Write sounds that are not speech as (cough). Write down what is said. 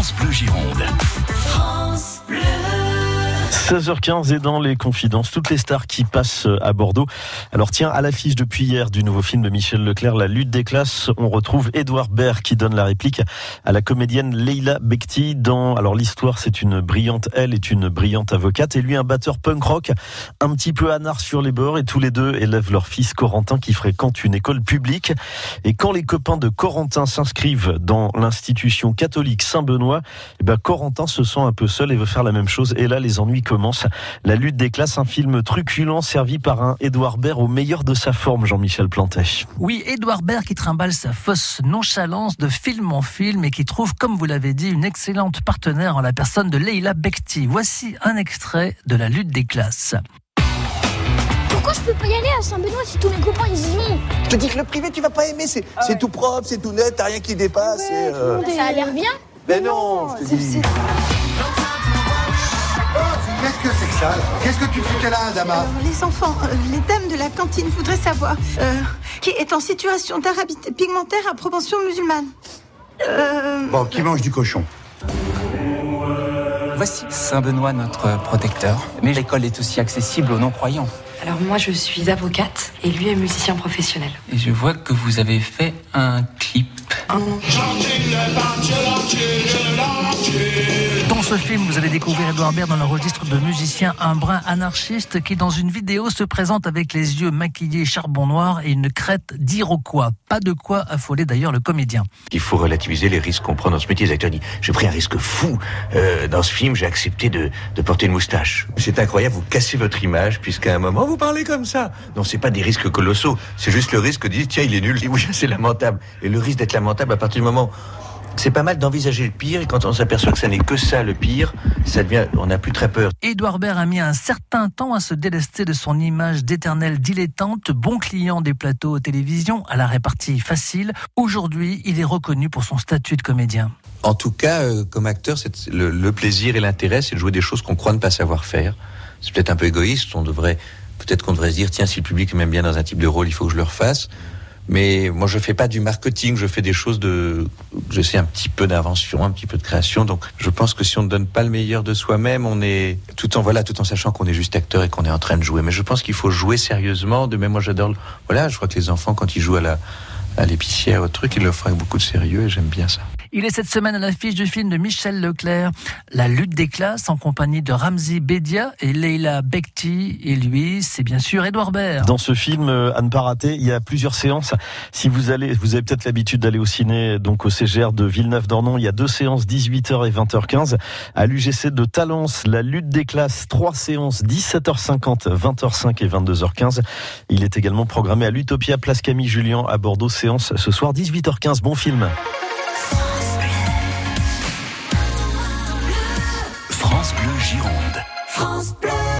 France Bleu Gironde. 16h15 et dans les confidences, toutes les stars qui passent à Bordeaux. Alors tiens, à l'affiche depuis hier du nouveau film de Michel Leclerc, La lutte des classes, on retrouve Edouard Baird qui donne la réplique à la comédienne Leila Bekti dans, alors l'histoire c'est une brillante, elle est une brillante avocate et lui un batteur punk rock, un petit peu anard sur les bords et tous les deux élèvent leur fils Corentin qui fréquente une école publique. Et quand les copains de Corentin s'inscrivent dans l'institution catholique Saint-Benoît, eh ben Corentin se sent un peu seul et veut faire la même chose et là les ennuis commencent. La lutte des classes, un film truculent servi par un Édouard Baird au meilleur de sa forme, Jean-Michel Plantet. Oui, Édouard Baird qui trimballe sa fausse nonchalance de film en film et qui trouve, comme vous l'avez dit, une excellente partenaire en la personne de Leila Bekti. Voici un extrait de La lutte des classes. Pourquoi je peux pas y aller à Saint-Benoît si tous mes copains ils y vont? Je te dis que le privé, tu vas pas aimer. C'est c'est tout propre, c'est tout net, t'as rien qui dépasse. et, euh, Ça a l'air bien. Mais non, je te dis. Ça Qu'est-ce que tu foutais là, Adama les enfants, euh, les dames de la cantine voudraient savoir euh, qui est en situation d'arabité pigmentaire à propension musulmane. Euh, Bon, qui mange du cochon Voici Saint-Benoît, notre protecteur. Mais l'école est aussi accessible aux non-croyants. Alors moi je suis avocate et lui est musicien professionnel. Et je vois que vous avez fait un clip. Dans film, vous allez découvrir Edouard Baird dans le registre de musicien un brin anarchiste qui, dans une vidéo, se présente avec les yeux maquillés charbon noir et une crête d'iroquois. Pas de quoi affoler d'ailleurs le comédien. Il faut relativiser les risques qu'on prend dans ce métier. Les acteurs disent, j'ai pris un risque fou euh, dans ce film, j'ai accepté de, de porter une moustache. C'est incroyable, vous cassez votre image puisqu'à un moment vous parlez comme ça. Non, c'est pas des risques colossaux, c'est juste le risque de dire, tiens, il est nul. Et oui, (laughs) c'est lamentable. Et le risque d'être lamentable à partir du moment c'est pas mal d'envisager le pire et quand on s'aperçoit que ça n'est que ça le pire, ça devient, on n'a plus très peur. Edouard Baird a mis un certain temps à se délester de son image d'éternel dilettante, bon client des plateaux télévision, à la répartie facile. Aujourd'hui, il est reconnu pour son statut de comédien. En tout cas, euh, comme acteur, c'est le, le plaisir et l'intérêt, c'est de jouer des choses qu'on croit ne pas savoir faire. C'est peut-être un peu égoïste. On devrait, peut-être qu'on devrait se dire, tiens, si le public m'aime bien dans un type de rôle, il faut que je le refasse. Mais moi, je fais pas du marketing, je fais des choses de, je sais un petit peu d'invention, un petit peu de création. Donc, je pense que si on ne donne pas le meilleur de soi-même, on est tout en voilà, tout en sachant qu'on est juste acteur et qu'on est en train de jouer. Mais je pense qu'il faut jouer sérieusement. De même, moi, j'adore. Voilà, je crois que les enfants, quand ils jouent à la à l'épicière, au truc, ils le font avec beaucoup de sérieux et j'aime bien ça. Il est cette semaine à l'affiche du film de Michel Leclerc, La lutte des classes, en compagnie de Ramzi Bedia et Leila Bekti. Et lui, c'est bien sûr Edouard Baird. Dans ce film, euh, à ne pas rater, il y a plusieurs séances. Si vous allez, vous avez peut-être l'habitude d'aller au ciné, donc au CGR de Villeneuve-d'Ornon, il y a deux séances, 18h et 20h15. À l'UGC de Talence, La lutte des classes, trois séances, 17h50, 20h05 et 22h15. Il est également programmé à l'Utopia Place Camille Julien à Bordeaux, séance ce soir, 18h15. Bon film.